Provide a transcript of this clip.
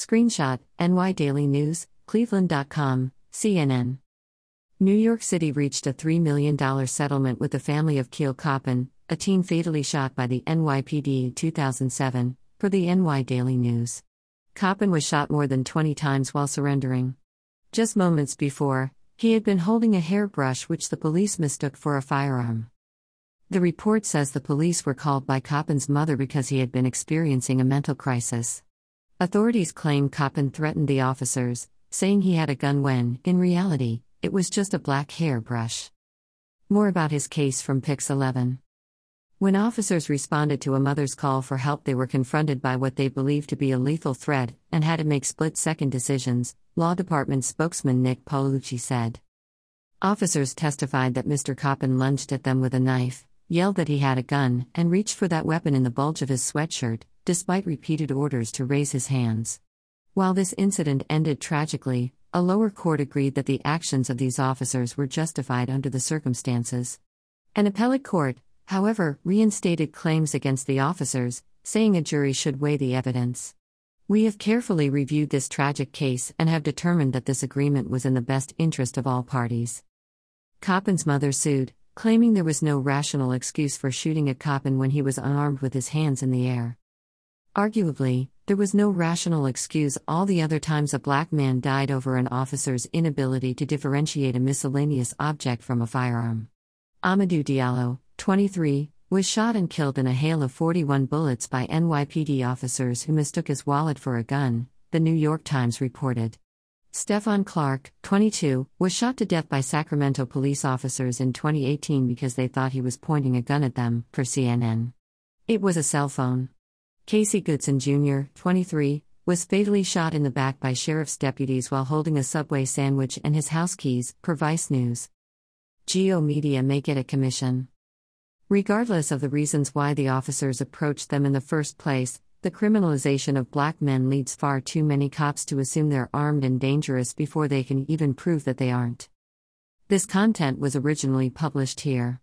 Screenshot NY Daily News, Cleveland.com, CNN. New York City reached a $3 million settlement with the family of Kheil Coppin, a teen fatally shot by the NYPD in 2007, per the NY Daily News. Coppin was shot more than 20 times while surrendering. Just moments before, he had been holding a hairbrush which the police mistook for a firearm. The report says the police were called by Coppin's mother because he had been experiencing a mental crisis. Authorities claim Coppin threatened the officers, saying he had a gun when, in reality, it was just a black hairbrush. More about his case from Pix 11. When officers responded to a mother's call for help, they were confronted by what they believed to be a lethal threat and had to make split second decisions, Law Department spokesman Nick Paolucci said. Officers testified that Mr. Coppin lunged at them with a knife, yelled that he had a gun, and reached for that weapon in the bulge of his sweatshirt, despite repeated orders to raise his hands. While this incident ended tragically, a lower court agreed that the actions of these officers were justified under the circumstances. An appellate court, however, reinstated claims against the officers, saying a jury should weigh the evidence. We have carefully reviewed this tragic case and have determined that this agreement was in the best interest of all parties. Coppin's mother sued, claiming there was no rational excuse for shooting at Coppin when he was unarmed with his hands in the air. Arguably, there was no rational excuse all the other times a black man died over an officer's inability to differentiate a miscellaneous object from a firearm. Amadou Diallo, 23, was shot and killed in a hail of 41 bullets by NYPD officers who mistook his wallet for a gun, the New York Times reported. Stephon Clark, 22, was shot to death by Sacramento police officers in 2018 because they thought he was pointing a gun at them, per CNN. It was a cell phone. Casey Goodson Jr., 23, was fatally shot in the back by sheriff's deputies while holding a Subway sandwich and his house keys, per Vice News. Geo Media may get a commission. Regardless of the reasons why the officers approached them in the first place, the criminalization of black men leads far too many cops to assume they're armed and dangerous before they can even prove that they aren't. This content was originally published here.